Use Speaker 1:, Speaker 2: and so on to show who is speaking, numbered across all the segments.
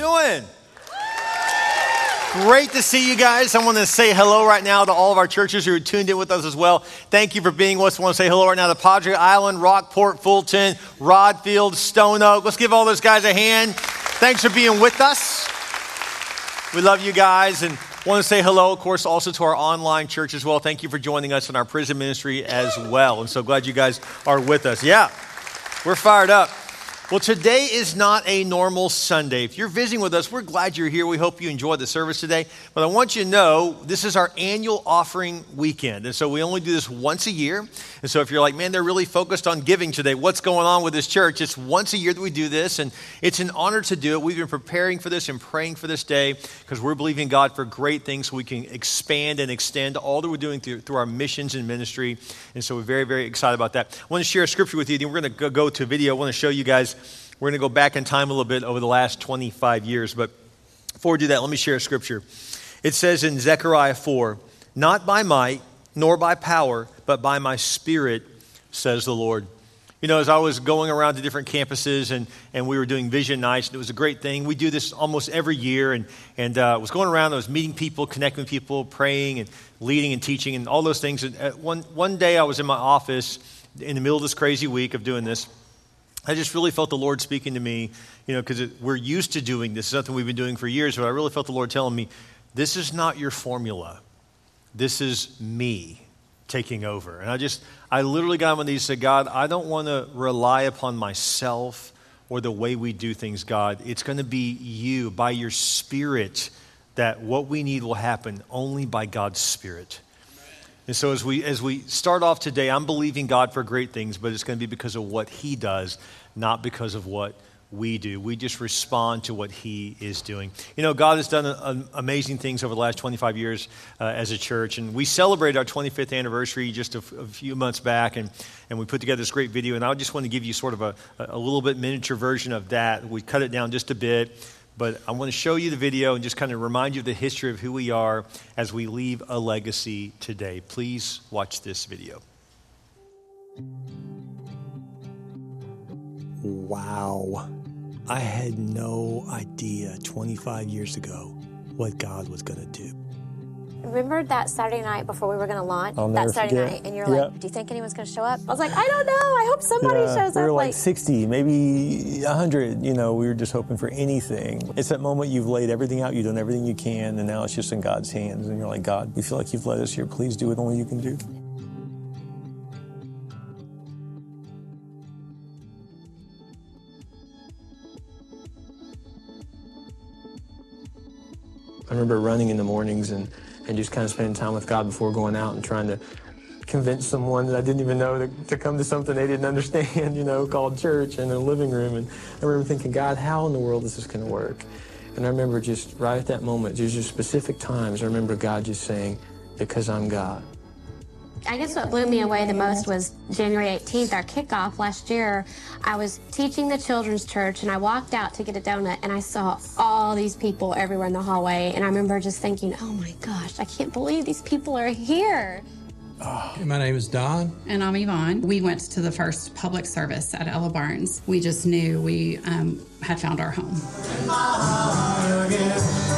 Speaker 1: doing? Great to see you guys. I want to say hello right now to all of our churches who are tuned in with us as well. Thank you for being with us. I want to say hello right now to Padre Island, Rockport, Fulton, Rodfield, Stone Oak. Let's give all those guys a hand. Thanks for being with us. We love you guys and want to say hello, of course, also to our online church as well. Thank you for joining us in our prison ministry as well. And so glad you guys are with us. Yeah, we're fired up. Well, today is not a normal Sunday. If you're visiting with us, we're glad you're here. We hope you enjoyed the service today. But I want you to know this is our annual offering weekend. And so we only do this once a year. And so if you're like, man, they're really focused on giving today, what's going on with this church? It's once a year that we do this. And it's an honor to do it. We've been preparing for this and praying for this day because we're believing God for great things so we can expand and extend all that we're doing through, through our missions and ministry. And so we're very, very excited about that. I want to share a scripture with you. Then we're going to go to a video. I want to show you guys we're going to go back in time a little bit over the last 25 years. But before we do that, let me share a scripture. It says in Zechariah 4 Not by might, nor by power, but by my spirit, says the Lord. You know, as I was going around to different campuses and, and we were doing vision nights, and it was a great thing. We do this almost every year. And, and uh, was going around, I was meeting people, connecting with people, praying and leading and teaching and all those things. And uh, one, one day I was in my office in the middle of this crazy week of doing this. I just really felt the Lord speaking to me, you know, because we're used to doing this. It's something we've been doing for years, but I really felt the Lord telling me, this is not your formula. This is me taking over. And I just, I literally got on these and said, God, I don't want to rely upon myself or the way we do things, God. It's going to be you, by your Spirit, that what we need will happen only by God's Spirit. And so as we as we start off today, I'm believing God for great things, but it's going to be because of what he does, not because of what we do. We just respond to what he is doing. You know, God has done a, a, amazing things over the last 25 years uh, as a church, and we celebrated our 25th anniversary just a, f- a few months back, and, and we put together this great video. And I just want to give you sort of a, a little bit miniature version of that. We cut it down just a bit but I want to show you the video and just kind of remind you of the history of who we are as we leave a legacy today. Please watch this video. Wow. I had no idea 25 years ago what God was going to do.
Speaker 2: Remember that Saturday night before we were going to launch?
Speaker 3: I'll
Speaker 2: that Saturday
Speaker 3: forget.
Speaker 2: night, and you're
Speaker 3: Yep.
Speaker 2: like, "Do you think anyone's going to show up?" I was like, "I don't know. I hope somebody
Speaker 3: Yeah,
Speaker 2: shows
Speaker 3: we
Speaker 2: up."
Speaker 3: We were like 60, maybe 100. You know, we were just hoping for anything. It's that moment you've laid everything out, you've done everything you can, and now it's just in God's hands. And you're like, God, we feel like you've led us here. Please do what only you can do. I remember running in the mornings and, and just kind of spending time with God before going out and trying to convince someone that I didn't even know to, to come to something they didn't understand, you know, called church and a living room. And I remember thinking, God, how in the world is this going to work? And I remember just right at that moment, there's just specific times, I remember God just saying, because I'm God.
Speaker 2: I guess what blew me away the most was January 18th, our kickoff last year. I was teaching the children's church and I walked out to get a donut and I saw all these people everywhere in the hallway. And I remember just thinking, oh my gosh, I can't believe these people are here.
Speaker 4: My name is Don.
Speaker 5: And I'm Yvonne. We went to the first public service at Ella Barnes. We just knew we um, had found our home.
Speaker 6: A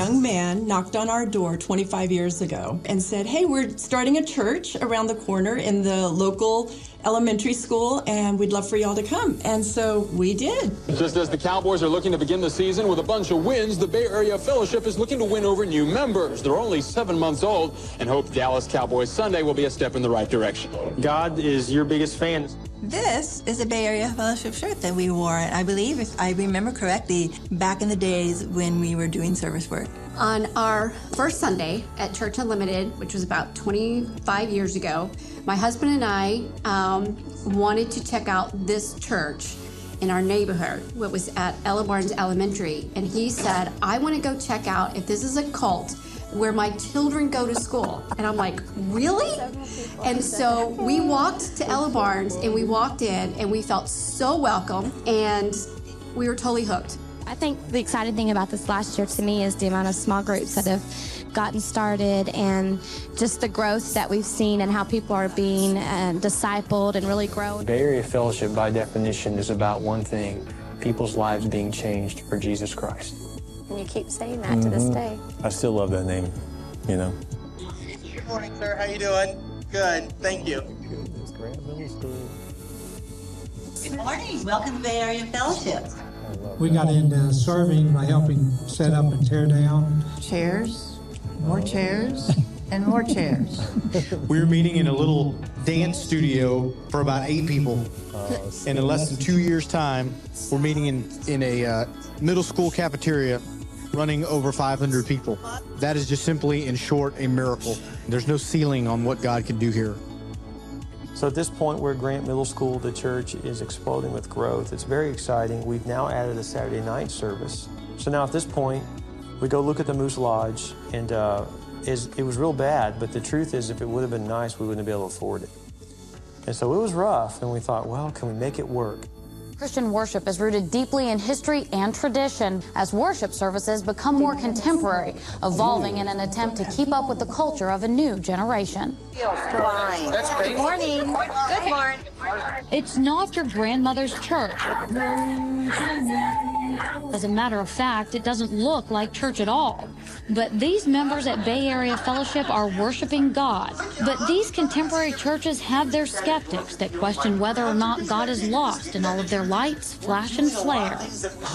Speaker 6: young man knocked on our door 25 years ago and said, Hey, we're starting a church around the corner in the local elementary school, and we'd love for y'all to come. And so we did.
Speaker 7: Just as the Cowboys are looking to begin the season with a bunch of wins, the Bay Area Fellowship is looking to win over new members. They're only seven months old and hope Dallas Cowboys Sunday will be a step in the right direction.
Speaker 3: God is your biggest fan.
Speaker 8: This is a Bay Area Fellowship shirt that we wore, I believe, if I remember correctly, back in the days when we were doing service work.
Speaker 9: On our first Sunday at Church Unlimited, which was about 25 years ago, my husband and I um, wanted to check out this church in our neighborhood, what was at Ella Barnes Elementary. And he said, I want to go check out if this is a cult where my children go to school. And I'm like, really? And so we walked to Ella Barnes and we walked in and we felt so welcome and we were totally hooked.
Speaker 2: I think the exciting thing about this last year to me is the amount of small groups that have gotten started and just the growth that we've seen and how people are being um, discipled and really growing.
Speaker 3: Bay Area Fellowship, by definition, is about one thing people's lives being changed for Jesus Christ.
Speaker 10: And you keep saying that to this
Speaker 11: Mhm.
Speaker 10: day.
Speaker 11: I still love that name, you know.
Speaker 1: Good morning, sir. How you doing? Good. Thank you.
Speaker 12: Good morning. Welcome to Bay Area Fellowship.
Speaker 4: We got into serving by helping set up and tear down.
Speaker 8: Chairs, more chairs, and more chairs.
Speaker 13: We were meeting in a little dance studio for about eight people. and in less than two years' time, we're meeting in, in a uh, middle school cafeteria running over 500 people. That is just simply, in short, a miracle. There's no ceiling on what God can do here.
Speaker 3: So at this point, we're Grant Middle School. The church is exploding with growth. It's very exciting. We've now added a Saturday night service. So now at this point, we go look at the Moose Lodge, and uh, is, it was real bad. But the truth is, if it would have been nice, we wouldn't have been able to afford it. And so it was rough, and we thought, well, can we make it work?
Speaker 14: Christian worship is rooted deeply in history and tradition as worship services become more contemporary, evolving in an attempt to keep up with the culture of a new generation.
Speaker 8: Good morning. Good morning.
Speaker 14: It's not your grandmother's church. As a matter of fact, it doesn't look like church at all. But these members at Bay Area Fellowship are worshiping God. But these contemporary churches have their skeptics that question whether or not God is lost in all of their lights, flash, and flare.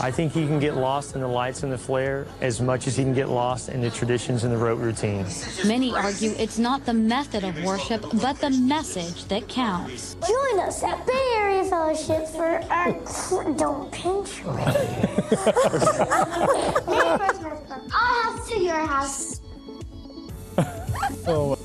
Speaker 3: I think he can get lost in the lights and the flare as much as he can get lost in the traditions and the rote routine.
Speaker 14: Many argue it's not the method of worship, but the message that counts.
Speaker 15: Join us at Bay Area Fellowship for our don't pinch me. Merry Christmas from our house to your house.
Speaker 11: Oh,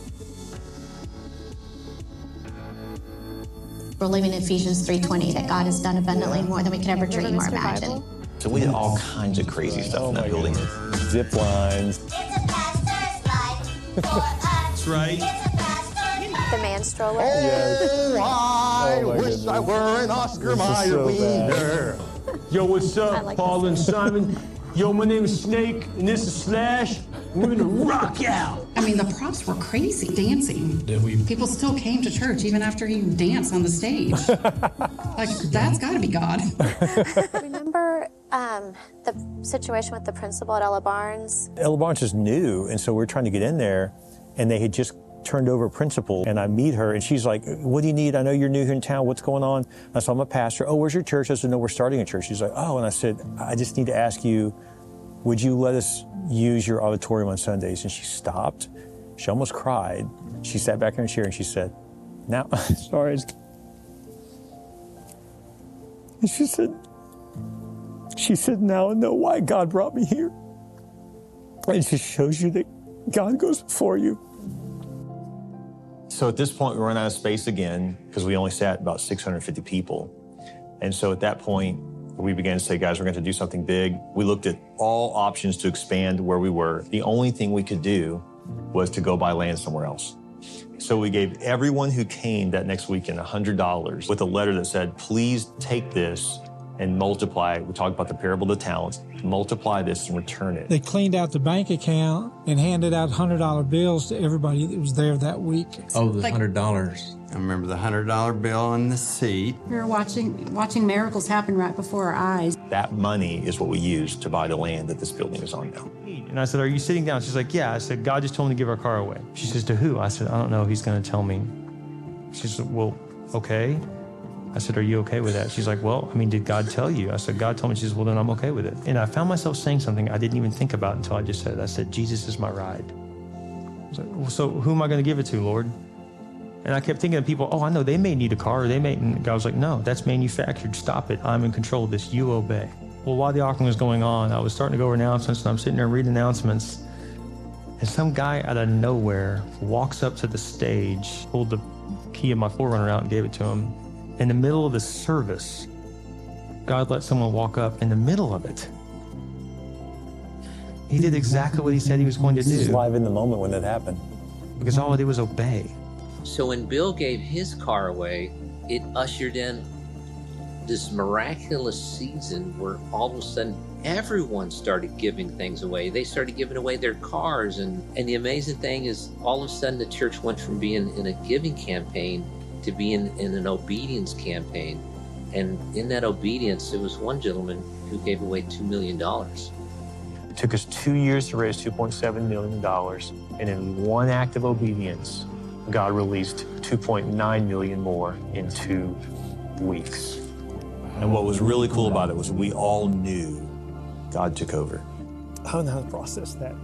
Speaker 16: We're living in Ephesians 3:20 that God has done abundantly more than we could ever dream or imagine.
Speaker 11: So we did all kinds of crazy stuff in that oh building. Zip lines.
Speaker 1: it's a pass That's right.
Speaker 10: The man stroller.
Speaker 1: Oh, I
Speaker 11: Oh,
Speaker 1: wish
Speaker 11: goodness.
Speaker 1: I were an Oscar
Speaker 11: This is
Speaker 1: Mayer
Speaker 11: so
Speaker 1: wiener.
Speaker 17: Yo, what's up,
Speaker 10: like
Speaker 17: Paul and Simon? Yo, my name is Snake, and this is Slash. We're gonna rock out.
Speaker 5: I mean, the props were crazy dancing.
Speaker 4: Did we?
Speaker 5: People still came to church even after he danced on the stage. like, that's got to be God.
Speaker 10: Remember um, the situation with the principal at Ella Barnes?
Speaker 11: Ella Barnes is new, and so we're trying to get in there, and they had just turned over principal, and I meet her, and she's like, "What do you need? I know you're new here in town. What's going on?" I said, "I'm a pastor. Oh, where's your church?" I said, "No, we're starting a church." She's like, "Oh," and I said, "I just need to ask you, would you let us use your auditorium on Sundays?" And she stopped. She almost cried. She sat back in her chair and she said, "Now, sorry." And she said, she said, now I know why God brought me here. And it just shows you that God goes before you. So at this point, we run out of space again because we only sat about 650 people. And so at that point, we began to say, guys, we're going to do something big. We looked at all options to expand where we were. The only thing we could do was to go buy land somewhere else. So we gave everyone who came that next weekend $100 with a letter that said, please take this and multiply. We talked about the parable of the talents. Multiply this and return it.
Speaker 4: They cleaned out the bank account and handed out $100 bills to everybody that was there that week.
Speaker 18: Oh, the
Speaker 4: Like-
Speaker 18: hundred dollars. I remember the hundred dollar bill on the seat.
Speaker 2: We were watching watching miracles happen right before our eyes.
Speaker 11: That money is what we use to buy the land that this building is on now. And I said, Are you sitting down? She's like, Yeah. I said, God just told me to give our car away. She says, To who? I said, I don't know. He's going to tell me. She said, Well, okay. I said, Are you okay with that? She's like, Well, I mean, did God tell you? I said, God told me. She says, Well, then I'm okay with it. And I found myself saying something I didn't even think about until I just said it. I said, Jesus is my ride. I was like, well, so who am I going to give it to, Lord? And I kept thinking of people, oh, I know they may need a car, or they may. And God was like, no, that's manufactured. Stop it. I'm in control of this. You obey. Well, while the offering was going on, I was starting to go over announcements, and I'm sitting there reading announcements. And some guy out of nowhere walks up to the stage, pulled the key of my 4Runner out, and gave it to him. In the middle of the service, God let someone walk up in the middle of it. He did exactly what he said he was going to do.
Speaker 19: This is
Speaker 11: live in the moment when that happened. Because all I did was obey.
Speaker 19: So when Bill gave his car away, it ushered in this miraculous season where all of a sudden everyone started giving things away. They started giving away their cars. And, and the amazing thing is, all of a sudden, the church went from being in a giving campaign to be in in an obedience campaign. And in that obedience, there was one gentleman who gave away $2 million.
Speaker 3: It took us two years to raise $2.7 million. And in one act of obedience, God released 2.9 million more in two weeks.
Speaker 20: And what was really cool about it was we all knew God took over.
Speaker 11: How in the know how to process that.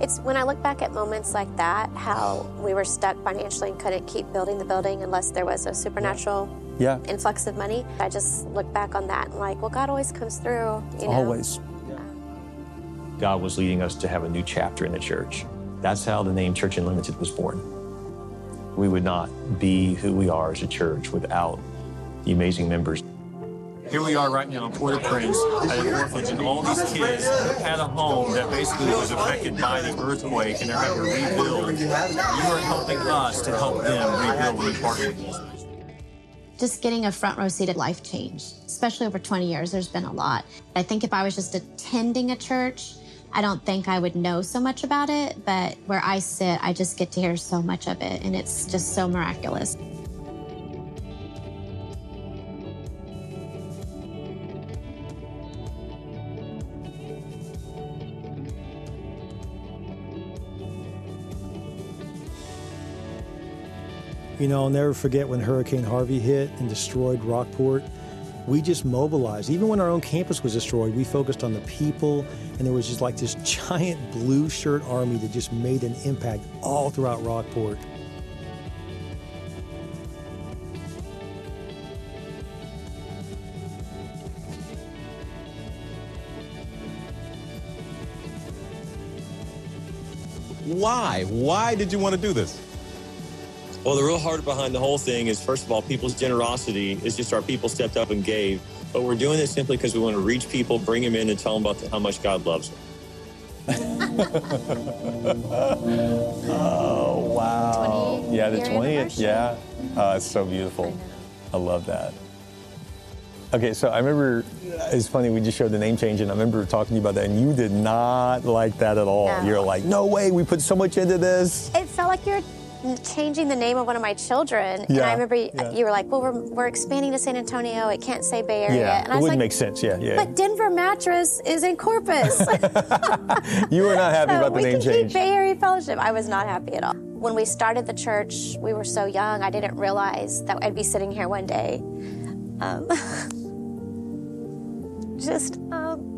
Speaker 10: It's when I look back at moments like that, how we were stuck financially and couldn't keep building the building unless there was a supernatural
Speaker 11: Yeah.
Speaker 10: influx of money. I just look back on that and like, well, God always comes through. You know?
Speaker 11: Always.
Speaker 3: God was leading us to have a new chapter in the church. That's how the name Church Unlimited was born. We would not be who we are as a church without the amazing members. Here we are right now in Port-au-Prince at an orphanage, and all these kids had a home that basically was affected by the earthquake, and they're having to rebuild. You are helping us to help them rebuild we partner with.
Speaker 2: Just getting a front row seat of life change, especially over 20 years, there's been a lot. I think if I was just attending a church, I don't think I would know so much about it, but where I sit, I just get to hear so much of it, and it's just so miraculous.
Speaker 11: You know, I'll never forget when Hurricane Harvey hit and destroyed Rockport. We just mobilized. Even when our own campus was destroyed, we focused on the people, and there was just like this giant blue shirt army that just made an impact all throughout Rockport.
Speaker 21: Why? Why did you want to do this?
Speaker 22: Well, the real heart behind the whole thing is, first of all, people's generosity is just our people stepped up and gave. But we're doing this simply because we want to reach people, bring them in, and tell them about the, how much God loves them.
Speaker 21: Oh, wow.
Speaker 22: 20
Speaker 21: Yeah, the 20th. Yeah. Oh, it's so beautiful. I love that.
Speaker 11: Okay, so I remember it's funny we just showed the name change, and I remember talking to you about that, and you did not like that at all.
Speaker 10: No.
Speaker 11: You're like, no way, we put so much into this.
Speaker 10: It felt like you're changing the name of one of my children. And I remember you,
Speaker 11: yeah.
Speaker 10: you were like, well, we're, we're expanding to San Antonio. It can't say Bay Area.
Speaker 11: Yeah,
Speaker 10: and
Speaker 11: it
Speaker 10: I was
Speaker 11: wouldn't
Speaker 10: like,
Speaker 11: make sense. Yeah, yeah.
Speaker 10: but Denver Mattress is in Corpus.
Speaker 11: you were not happy
Speaker 10: So
Speaker 11: about the
Speaker 10: we
Speaker 11: name
Speaker 10: can
Speaker 11: change.
Speaker 10: keep Bay Area Fellowship. I was not happy at all. When we started the church, we were so young. I didn't realize that I'd be sitting here one day. Um, just, um,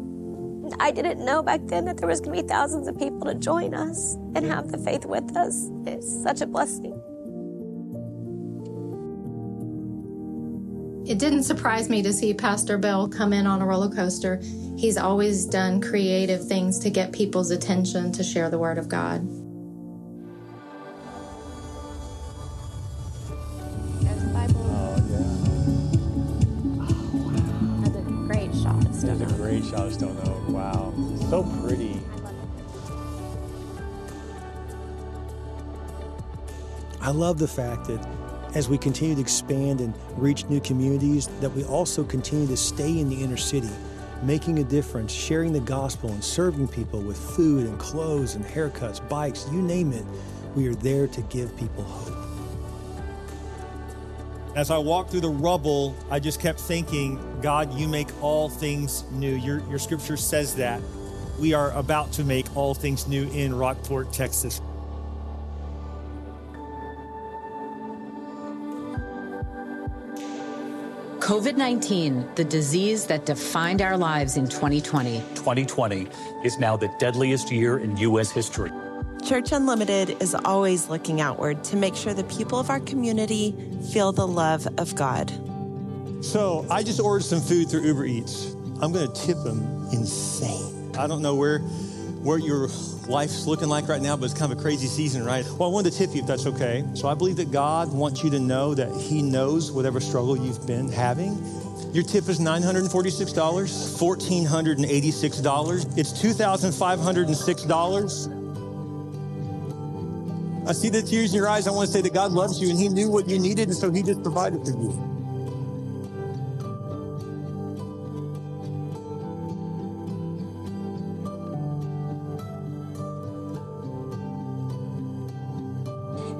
Speaker 10: I didn't know back then that there was going to be thousands of people to join us and have the faith with us. It's such a blessing.
Speaker 23: It didn't surprise me to see Pastor Bill come in on a roller coaster. He's always done creative things to get people's attention to share the Word of God.
Speaker 11: I love the fact that as we continue to expand and reach new communities, that we also continue to stay in the inner city, making a difference, sharing the gospel and serving people with food and clothes and haircuts, bikes, you name it. We are there to give people hope.
Speaker 1: As I walked through the rubble, I just kept thinking, God, you make all things new. Your, your scripture says that. We are about to make all things new in Rockport, Texas.
Speaker 24: COVID 19, the disease that defined our lives in 2020.
Speaker 25: 2020 is now the deadliest year in U.S. history.
Speaker 26: Church Unlimited is always looking outward to make sure the people of our community feel the love of God.
Speaker 1: So I just ordered some food through Uber Eats. I'm going to tip them insane. I don't know where where your life's looking like right now, but it's kind of a crazy season, right? Well, I wanted to tip you if that's okay. So I believe that God wants you to know that He knows whatever struggle you've been having. Your tip is $946, $1,486. It's $2,506. I see the tears in your eyes. I want to say that God loves you and He knew what you needed, and so He just provided for you.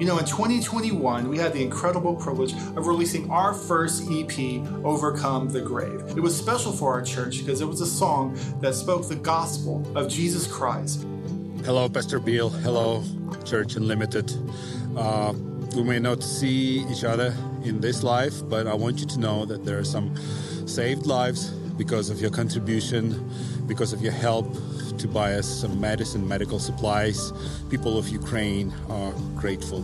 Speaker 27: You know, in 2021, we had the incredible privilege of releasing our first EP, Overcome the Grave. It was special for our church because it was a song that spoke the gospel of Jesus Christ.
Speaker 28: Hello, Pastor Bill. Hello, Church Unlimited. Uh, we may not see each other in this life, but I want you to know that there are some saved lives because of your contribution, because of your help to buy us some medicine, medical supplies. People of Ukraine are grateful.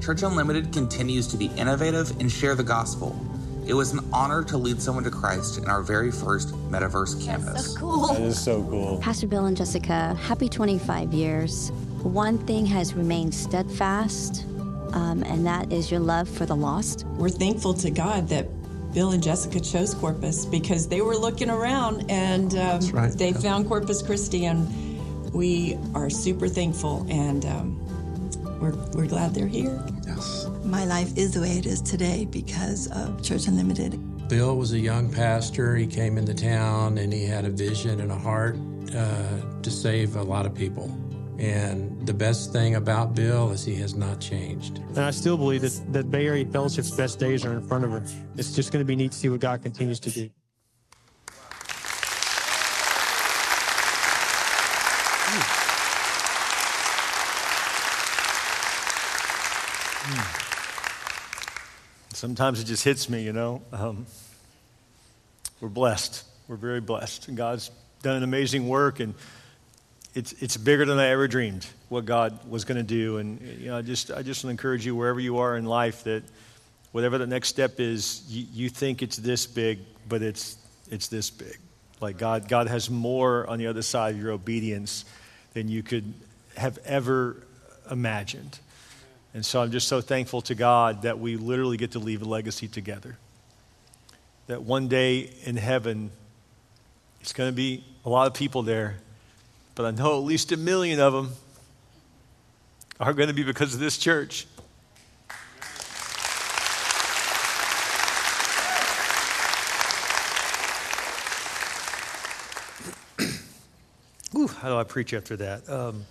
Speaker 29: Church Unlimited continues to be innovative and share the gospel. It was an honor to lead someone to Christ in our very first Metaverse campus.
Speaker 10: so cool.
Speaker 21: That is so cool.
Speaker 30: Pastor Bill and Jessica, happy 25 years. One thing has remained steadfast, um, and that is your love for the lost.
Speaker 31: We're thankful to God that Bill and Jessica chose Corpus because they were looking around and um,
Speaker 29: right.
Speaker 31: they found Corpus Christi, and we are super thankful and um, we're, we're glad they're here.
Speaker 29: Yes.
Speaker 32: My life is the way it is today because of Church Unlimited.
Speaker 33: Bill was a young pastor. He came into town and he had a vision and a heart uh, to save a lot of people. And the best thing about Bill is he has not changed.
Speaker 3: And I still believe that, that Bay Area Fellowship's best days are in front of her. It's just going to be neat to see what God continues to do.
Speaker 1: Sometimes it just hits me, you know. Um, we're blessed. We're very blessed. And God's done an amazing work, and it's, it's bigger than I ever dreamed what God was going to do. And you know, I just, I just want to encourage you, wherever you are in life, that whatever the next step is, you, you think it's this big, but it's, it's this big. Like God, God has more on the other side of your obedience than you could have ever imagined. And so I'm just so thankful to God that we literally get to leave a legacy together. That one day in heaven, it's going to be a lot of people there, but I know at least a million of them are going to be because of this church. Ooh, how do I preach after that? Um,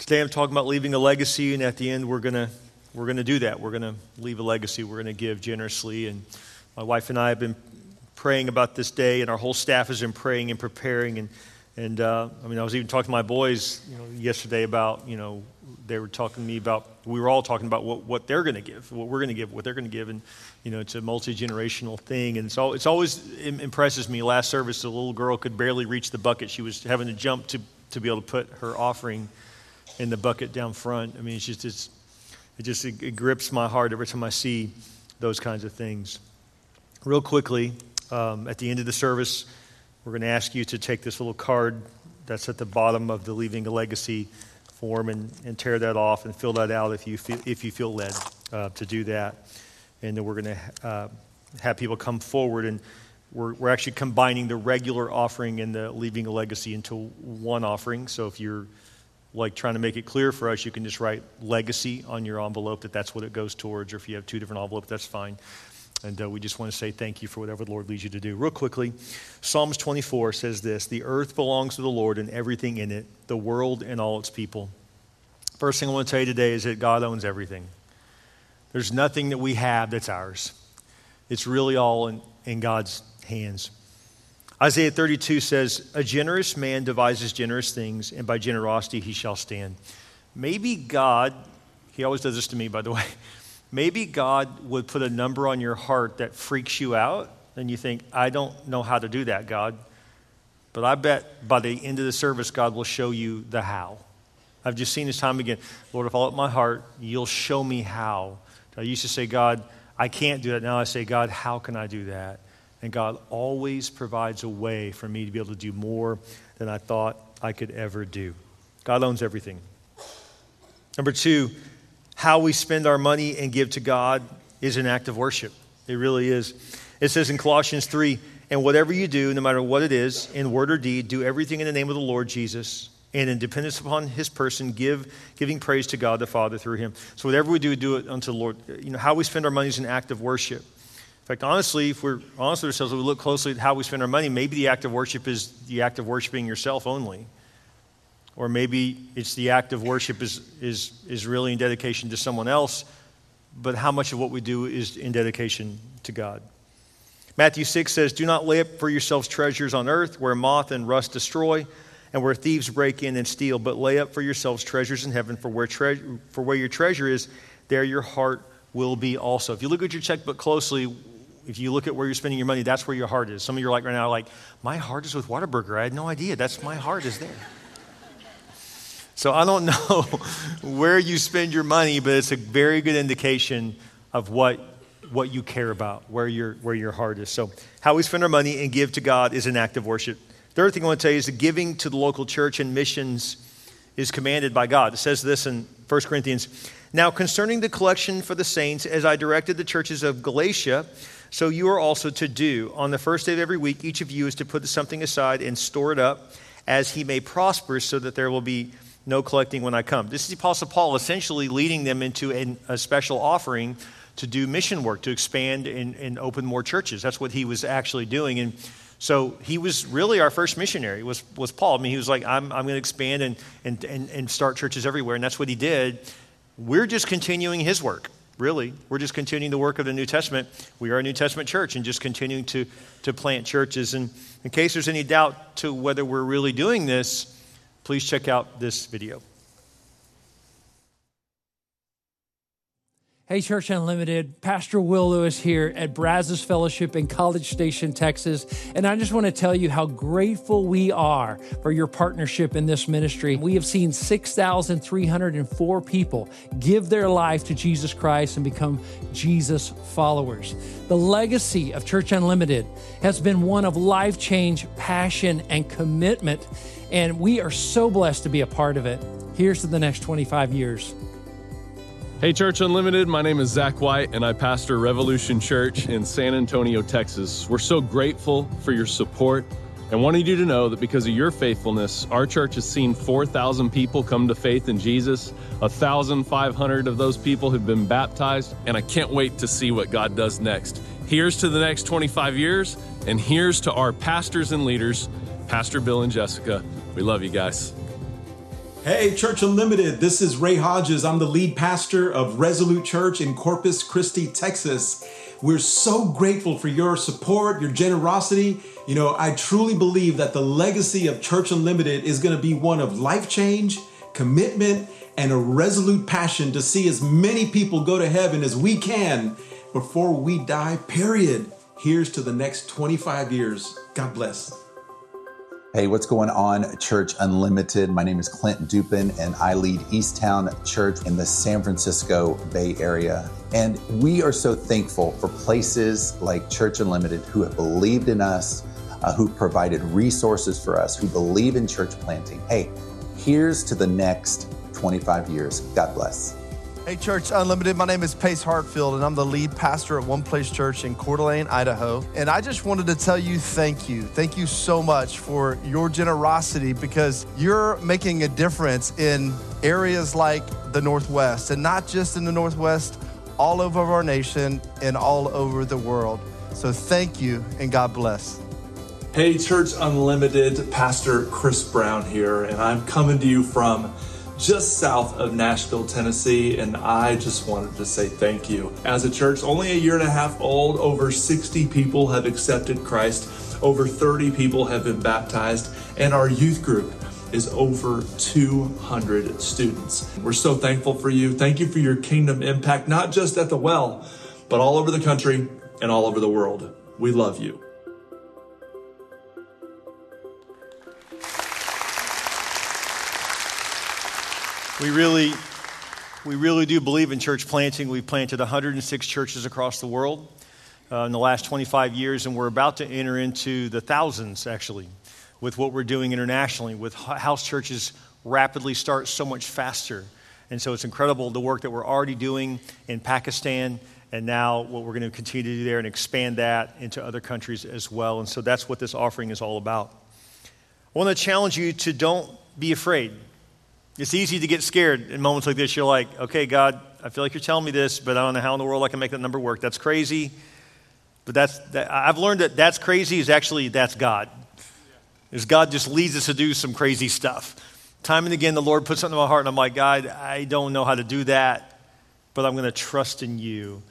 Speaker 1: today I'm talking about leaving a legacy, and at the end we're gonna we're gonna do that. We're gonna leave a legacy. We're gonna give generously, and my wife and I have been praying about this day, and our whole staff has been praying and preparing. And and uh, I mean, I was even talking to my boys, you know, yesterday about you know they were talking to me about we were all talking about what, what they're going to give, what we're going to give, what they're going to give, and you know it's a multi generational thing, and all, it's always it impresses me. Last service, a little girl could barely reach the bucket; she was having to jump to to be able to put her offering in the bucket down front. I mean, it's just it's, it just it, it grips my heart every time I see those kinds of things. Real quickly, um, at the end of the service, we're going to ask you to take this little card that's at the bottom of the Leaving a Legacy form and, and tear that off and fill that out if you feel, if you feel led uh, to do that. And then we're going to uh, have people come forward and we're, we're actually combining the regular offering and the Leaving a Legacy into one offering. So if you're like trying to make it clear for us, you can just write legacy on your envelope that that's what it goes towards, or if you have two different envelopes, that's fine. And uh, we just want to say thank you for whatever the Lord leads you to do. Real quickly, Psalms 24 says this The earth belongs to the Lord and everything in it, the world and all its people. First thing I want to tell you today is that God owns everything. There's nothing that we have that's ours, it's really all in, in God's hands. Isaiah 32 says, A generous man devises generous things, and by generosity he shall stand. Maybe God, he always does this to me, by the way, maybe God would put a number on your heart that freaks you out, and you think, I don't know how to do that, God. But I bet by the end of the service, God will show you the how. I've just seen this time again. Lord, if I let my heart, you'll show me how. I used to say, God, I can't do that. Now I say, God, how can I do that? And God always provides a way for me to be able to do more than I thought I could ever do. God owns everything. Number two, how we spend our money and give to God is an act of worship. It really is. It says in Colossians 3 and whatever you do, no matter what it is, in word or deed, do everything in the name of the Lord Jesus. And in dependence upon his person, give giving praise to God the Father through him. So whatever we do, do it unto the Lord. You know, how we spend our money is an act of worship. In fact, honestly, if we're honest with ourselves, if we look closely at how we spend our money, maybe the act of worship is the act of worshiping yourself only. Or maybe it's the act of worship is, is, is really in dedication to someone else, but how much of what we do is in dedication to God? Matthew 6 says, Do not lay up for yourselves treasures on earth where moth and rust destroy and where thieves break in and steal, but lay up for yourselves treasures in heaven, for where, tre- for where your treasure is, there your heart will be also. If you look at your checkbook closely, if you look at where you're spending your money, that's where your heart is. Some of you are like right now, like, my heart is with Whataburger. I had no idea. That's my heart is there. So I don't know where you spend your money, but it's a very good indication of what, what you care about, where your, where your heart is. So how we spend our money and give to God is an act of worship. Third thing I want to tell you is the giving to the local church and missions is commanded by God. It says this in 1 Corinthians. Now, concerning the collection for the saints, as I directed the churches of Galatia, so you are also to do. On the first day of every week, each of you is to put something aside and store it up as he may prosper, so that there will be no collecting when I come. This is the Apostle Paul essentially leading them into an, a special offering to do mission work, to expand and, and open more churches. That's what he was actually doing. And so he was really our first missionary, was, was Paul. I mean, he was like, I'm, I'm going to expand and, and, and, and start churches everywhere. And that's what he did. We're just continuing his work, really. We're just continuing the work of the New Testament. We are a New Testament church and just continuing to, to plant churches. And in case there's any doubt to whether we're really doing this, please check out this video.
Speaker 34: Hey, Church Unlimited, Pastor Will Lewis here at Brazos Fellowship in College Station, Texas. And I just want to tell you how grateful we are for your partnership in this ministry. We have seen 6,304 people give their life to Jesus Christ and become Jesus followers. The legacy of Church Unlimited has been one of life change, passion, and commitment. And we are so blessed to be a part of it. Here's to the next 25 years.
Speaker 35: Hey, Church Unlimited, my name is Zach White, and I pastor Revolution Church in San Antonio, Texas. We're so grateful for your support and wanted you to know that because of your faithfulness, our church has seen 4,000 people come to faith in Jesus. 1,500 of those people have been baptized, and I can't wait to see what God does next. Here's to the next 25 years, and here's to our pastors and leaders, Pastor Bill and Jessica. We love you guys.
Speaker 36: Hey, Church Unlimited, this is Ray Hodges. I'm the lead pastor of Resolute Church in Corpus Christi, Texas. We're so grateful for your support, your generosity. You know, I truly believe that the legacy of Church Unlimited is going to be one of life change, commitment, and a resolute passion to see as many people go to heaven as we can before we die, period. Here's to the next 25 years. God bless.
Speaker 37: Hey, what's going on, Church Unlimited? My name is Clint Dupin, and I lead Easttown Church in the San Francisco Bay Area. And we are so thankful for places like Church Unlimited who have believed in us, uh, who provided resources for us, who believe in church planting. Hey, here's to the next 25 years. God bless.
Speaker 38: Hey, Church Unlimited. My name is Pace Hartfield, and I'm the lead pastor at One Place Church in Coeur d'Alene, Idaho. And I just wanted to tell you thank you. Thank you so much for your generosity because you're making a difference in areas like the Northwest, and not just in the Northwest, all over our nation and all over the world. So thank you, and God bless.
Speaker 39: Hey, Church Unlimited, Pastor Chris Brown here, and I'm coming to you from just south of Nashville, Tennessee, and I just wanted to say thank you. As a church, only a year and a half old, over 60 people have accepted Christ, over 30 people have been baptized, and our youth group is over 200 students. We're so thankful for you. Thank you for your kingdom impact, not just at the well, but all over the country and all over the world. We love you.
Speaker 1: We really, we really do believe in church planting. We've planted 106 churches across the world uh, in the last 25 years, and we're about to enter into the thousands, actually, with what we're doing internationally, with house churches rapidly start so much faster. And so it's incredible the work that we're already doing in Pakistan, and now what we're going to continue to do there and expand that into other countries as well. And so that's what this offering is all about. I want to challenge you to don't be afraid. It's easy to get scared in moments like this. You're like, okay, God, I feel like you're telling me this, but I don't know how in the world I can make that number work. That's crazy. But that's, that, I've learned that that's crazy is actually, that's God. Is God just leads us to do some crazy stuff. Time and again, the Lord puts something in my heart, and I'm like, God, I don't know how to do that, but I'm going to trust in you.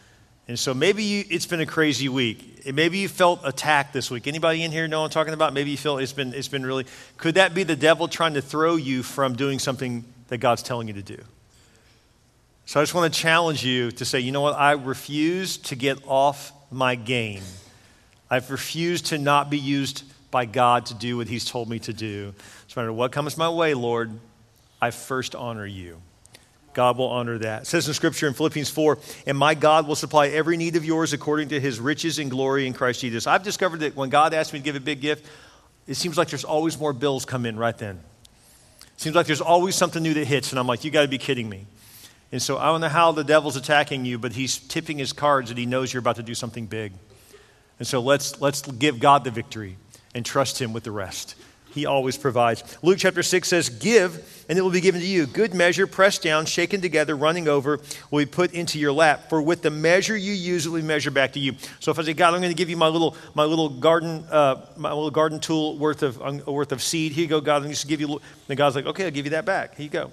Speaker 1: And so maybe you, it's been a crazy week. Maybe you felt attacked this week. Anybody in here know what I'm talking about? Maybe you feel it's been, it's been really. Could that be the devil trying to throw you from doing something that God's telling you to do? So I just want to challenge you to say, you know what? I refuse to get off my game. I've refused to not be used by God to do what He's told me to do. No matter what comes my way, Lord, I first honor you. God will honor that. It says in Scripture in Philippians 4, and my God will supply every need of yours according to his riches and glory in Christ Jesus. I've discovered that when God asks me to give a big gift, it seems like there's always more bills come in right then. It seems like there's always something new that hits, and I'm like, you got to be kidding me. And so I don't know how the devil's attacking you, but he's tipping his cards that he knows you're about to do something big. And so let's, let's give God the victory and trust him with the rest. He always provides. Luke chapter 6 says, Give, and it will be given to you. Good measure, pressed down, shaken together, running over, will be put into your lap. For with the measure you use, it will be measured back to you. So if I say, God, I'm going to give you my little, my little garden, uh, my little garden tool worth of, um, worth of seed. Here you go, God. I'm just give you. And God's like, okay, I'll give you that back. Here you go.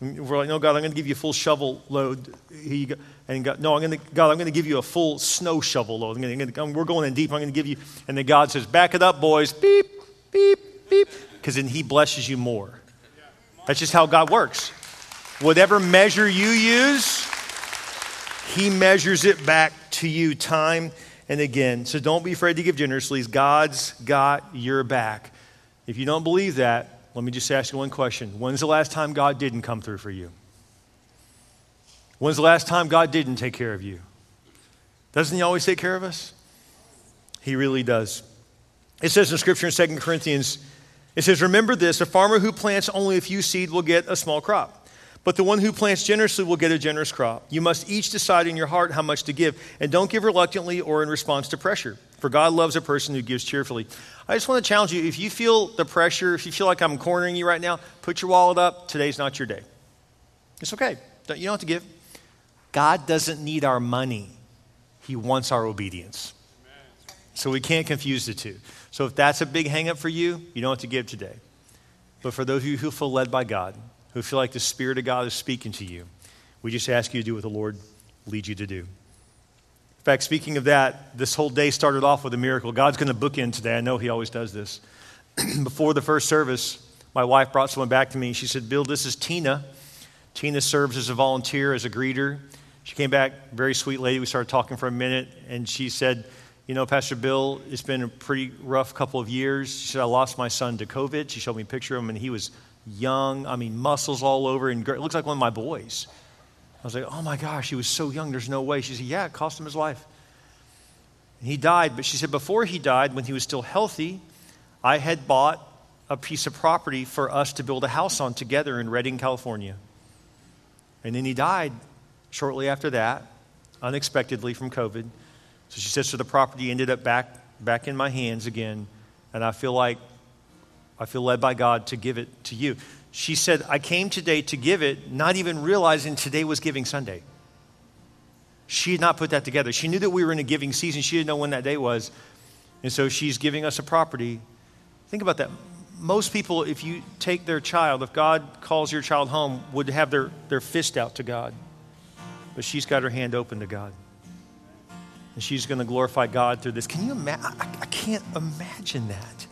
Speaker 1: And we're like, no, God, I'm going to give you a full shovel load. Here you go. And God, no, I'm going to, God, I'm going to give you a full snow shovel load. I'm going to, we're going in deep. I'm going to give you. And then God says, back it up, boys. Beep, beep, beep, because then He blesses you more. That's just how God works. Whatever measure you use, He measures it back to you time and again. So don't be afraid to give generously. God's got your back. If you don't believe that, let me just ask you one question. When's the last time God didn't come through for you? When's the last time God didn't take care of you? Doesn't He always take care of us? He really does. It says in Scripture in 2 Corinthians, it says, Remember this a farmer who plants only a few seed will get a small crop, but the one who plants generously will get a generous crop. You must each decide in your heart how much to give, and don't give reluctantly or in response to pressure, for God loves a person who gives cheerfully. I just want to challenge you if you feel the pressure, if you feel like I'm cornering you right now, put your wallet up. Today's not your day. It's okay. You don't have to give. God doesn't need our money, He wants our obedience. So we can't confuse the two. So if that's a big hangup for you, you don't have to give today. But for those of you who feel led by God, who feel like the Spirit of God is speaking to you, we just ask you to do what the Lord leads you to do. In fact, speaking of that, this whole day started off with a miracle. God's going to bookend today. I know He always does this. Before the first service, my wife brought someone back to me. She said, Bill, this is Tina. Tina serves as a volunteer, as a greeter. She came back, very sweet lady. We started talking for a minute, and she said, You know, Pastor Bill, it's been a pretty rough couple of years. She said, I lost my son to COVID. She showed me a picture of him, and he was young. I mean, muscles all over, and it looks like one of my boys. I was like, Oh my gosh, he was so young. There's no way. She said, Yeah, it cost him his life. And he died, but she said, Before he died, when he was still healthy, I had bought a piece of property for us to build a house on together in Redding, California. And then he died shortly after that, unexpectedly from COVID. So she says, so the property ended up back, back in my hands again, and I feel like I feel led by God to give it to you. She said, I came today to give it, not even realizing today was Giving Sunday. She had not put that together. She knew that we were in a giving season. She didn't know when that day was. And so she's giving us a property. Think about that. Most people, if you take their child, if God calls your child home, would have their, their fist out to God but she's got her hand open to God. And she's going to glorify God through this. Can you imagine? I, can't imagine that.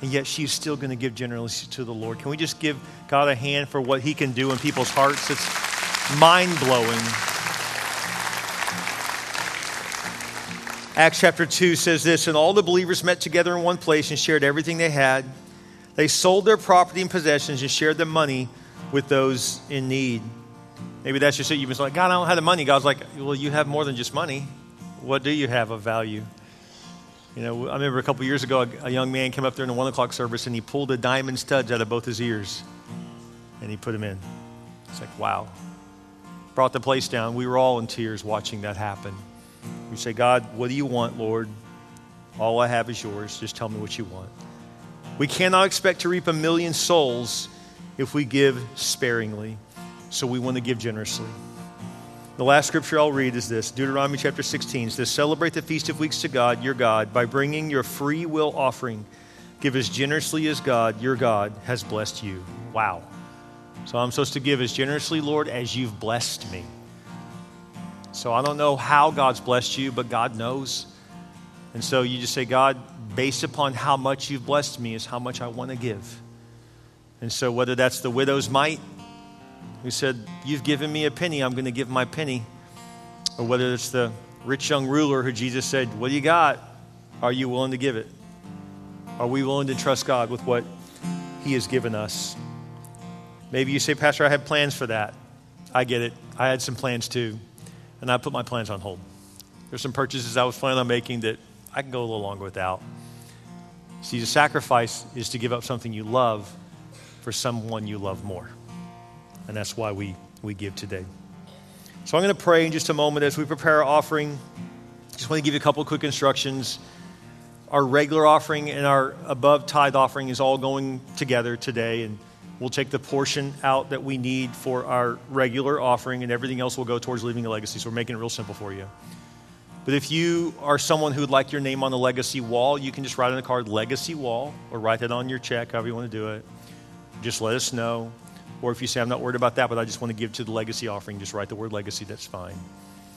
Speaker 1: And yet she's still going to give generously to the Lord. Can we just give God a hand for what he can do in people's hearts? It's mind blowing. Acts chapter 2 says this And all the believers met together in one place and shared everything they had. They sold their property and possessions and shared their money with those in need. Maybe that's just it. You've been like, God, I don't have the money. God's like, well, you have more than just money. What do you have of value? You know, I remember a couple years ago, a, young man came up there in the one o'clock service and he pulled the diamond studs out of both his ears and he put them in. It's like, wow. Brought the place down. We were all in tears watching that happen. We say, God, what do you want, Lord? All I have is yours. Just tell me what you want. We cannot expect to reap a million souls if we give sparingly. So we want to give generously. The last scripture I'll read is this Deuteronomy chapter 16 says, Celebrate the Feast of Weeks to God, your God, by bringing your free will offering Give as generously as God, your God, has blessed you. Wow. So I'm supposed to give as generously, Lord, as you've blessed me. So I don't know how God's blessed you, but God knows. And so you just say, God, based upon how much you've blessed me, is how much I want to give. And so whether that's the widow's mite, who said, You've given me a penny, I'm going to give my penny, or whether it's the rich young ruler who Jesus said, What do you got? Are you willing to give it? Are we willing to trust God with what He has given us? Maybe you say, Pastor, I had plans for that. I get it. I had some plans too. And I put my plans on hold. There's some purchases I was planning on making that I can go a little longer without. See, the sacrifice is to give up something you love for someone you love more. And that's why we, we give today. So I'm going to pray in just a moment as we prepare our offering. Just want to give you a couple quick instructions. Our regular offering and our above tithe offering is all going together today. And we'll take the portion out that we need for our regular offering, and everything else will go towards leaving a legacy. So we're making it real simple for you. But if you are someone who would like your name on the legacy wall, you can just write on the card legacy wall or write that on your check, however you want to do it. Just let us know. Or if you say, I'm not worried about that, but I just want to give to the legacy offering, just write the word legacy, that's fine.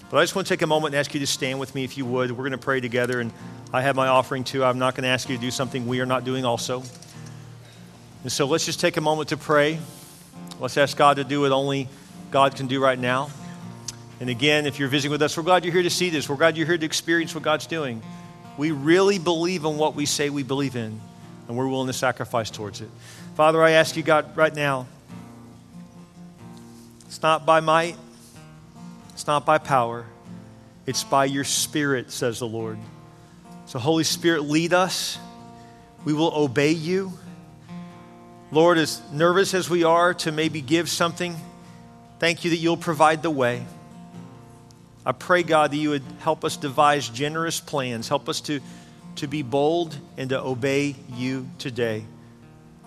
Speaker 1: But I just want to take a moment and ask you to stand with me if you would. We're going to pray together, and I have my offering too. I'm not going to ask you to do something we are not doing also. And so let's just take a moment to pray. Let's ask God to do what only God can do right now. And again, if you're visiting with us, we're glad you're here to see this. We're glad you're here to experience what God's doing. We really believe in what we say we believe in, and we're willing to sacrifice towards it. Father, I ask you, God, right now, it's not by might, it's not by power, it's by your Spirit, says the Lord. So, Holy Spirit, lead us. We will obey you. Lord, as nervous as we are to maybe give something, thank you that you'll provide the way. I pray, God, that you would help us devise generous plans, help us to, to be bold and to obey you today.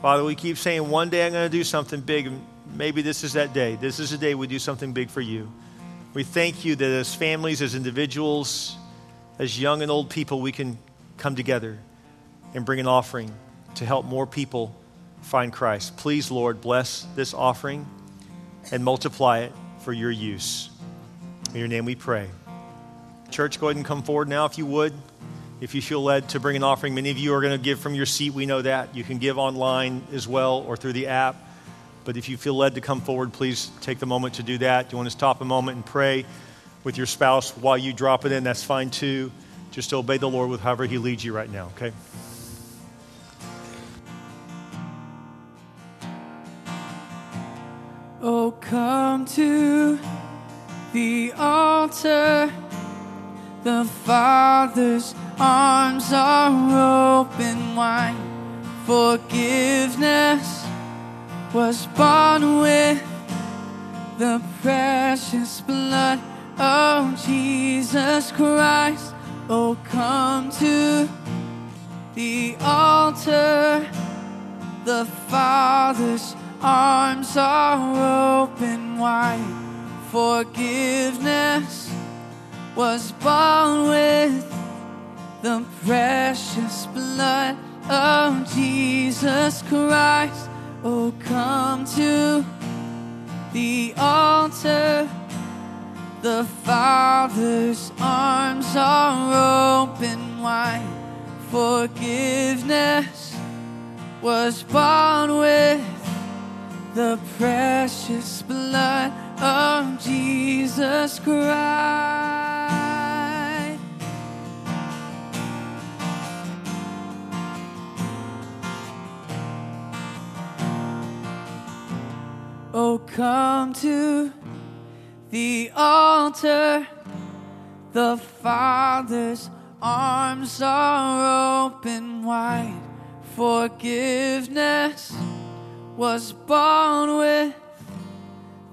Speaker 1: Father, we keep saying, one day I'm going to do something big. Maybe this is that day. This is the day we do something big for you. We thank you that as families, as individuals, as young and old people, we can come together and bring an offering to help more people find Christ. Please, Lord, bless this offering and multiply it for your use. In your name we pray. Church, go ahead and come forward now if you would. If you feel led to bring an offering, many of you are going to give from your seat. We know that. You can give online as well or through the app. But if you feel led to come forward, please take the moment to do that. Do you want to stop a moment and pray with your spouse while you drop it in? That's fine too. Just obey the Lord with however He leads you right now, okay?
Speaker 40: Oh, come to the altar. The Father's arms are open wide. Forgiveness was born with the precious blood of Jesus Christ. Oh, come to the altar. The Father's arms are open wide. Forgiveness was born with the precious blood of Jesus Christ. Oh, come to the altar. The Father's arms are open wide. Forgiveness was born with the precious blood of Jesus Christ. Come to the altar. The Father's arms are open wide. Forgiveness was born with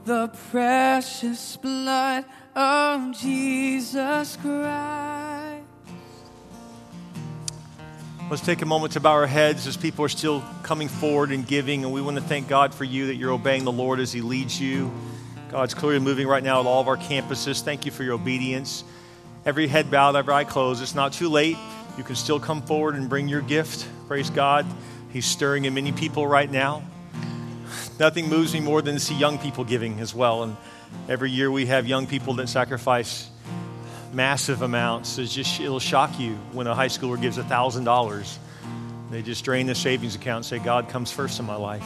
Speaker 40: the precious blood of Jesus Christ.
Speaker 1: Let's take a moment to bow our heads as people are still coming forward and giving. And we want to thank God for you that you're obeying the Lord as He leads you. God's clearly moving right now at all of our campuses. Thank you for your obedience. Every head bowed, every eye closed. It's not too late you can still come forward and bring your gift. Praise God. He's stirring in many people right now. Nothing moves me more than to see young people giving as well. And every year we have young people that sacrifice massive amounts. It's just, it'll shock you when a high schooler gives $1,000. They just drain the savings account and say, God comes first in my life.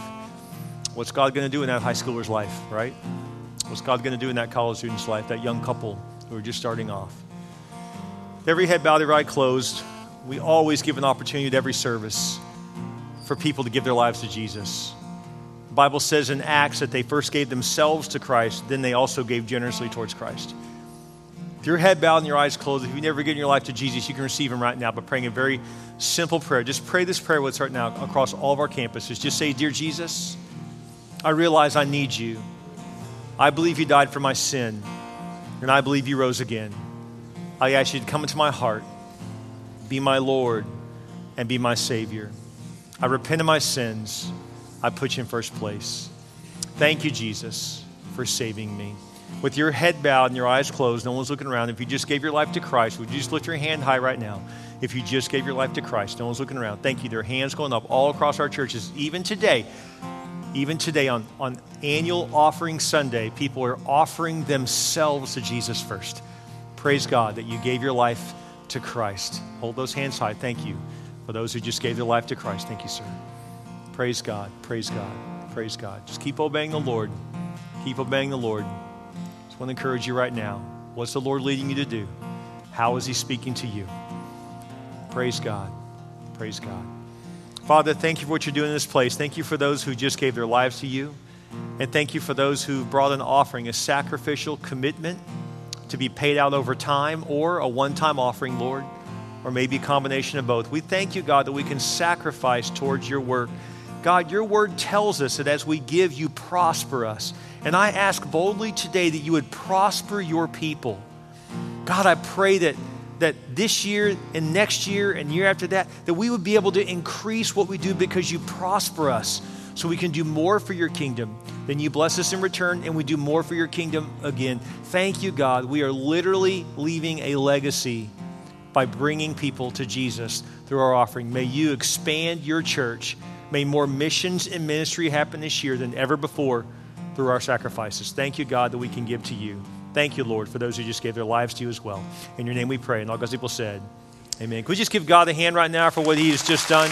Speaker 1: What's God going to do in that high schooler's life, right? What's God going to do in that college student's life, that young couple who are just starting off? Every head bowed, every eye closed. We always give an opportunity at every service for people to give their lives to Jesus. The Bible says in Acts that they first gave themselves to Christ, then they also gave generously towards Christ. If your head bowed and your eyes closed, if you've never given your life to Jesus, you can receive Him right now by praying a very simple prayer. Just pray this prayer with us right now across all of our campuses. Just say, Dear Jesus, I realize I need you. I believe you died for my sin, and I believe you rose again. I ask you to come into my heart, be my Lord, and be my Savior. I repent of my sins. I put you in first place. Thank you, Jesus, for saving me. With your head bowed and your eyes closed, no one's looking around. If you just gave your life to Christ, would you just lift your hand high right now? If you just gave your life to Christ, no one's looking around. Thank you. There are hands going up all across our churches. Even today, even today on, on annual offering Sunday, people are offering themselves to Jesus first. Praise God that you gave your life to Christ. Hold those hands high. Thank you. For those who just gave their life to Christ, thank you, sir. Praise God. Praise God. Praise God. Just keep obeying the Lord. Keep obeying the Lord. Just want to encourage you right now. What's the Lord leading you to do? How is He speaking to you? Praise God. Praise God. Father, thank you for what you're doing in this place. Thank you for those who just gave their lives to you. And thank you for those who brought an offering, a sacrificial commitment to be paid out over time or a one time offering, Lord, or maybe a combination of both. We thank you, God, that we can sacrifice towards your work. God, your word tells us that as we give, you prosper us. And I ask boldly today that you would prosper your people. God, I pray that, that this year and next year and year after that, that we would be able to increase what we do because you prosper us so we can do more for your kingdom. Then you bless us in return and we do more for your kingdom again. Thank you, God. We are literally leaving a legacy by bringing people to Jesus through our offering. May you expand your church. May more missions and ministry happen this year than ever before through our sacrifices. Thank you, God, that we can give to you. Thank you, Lord, for those who just gave their lives to you as well. In your name we pray. And all God's people said, Amen. Could we just give God a hand right now for what he has just done?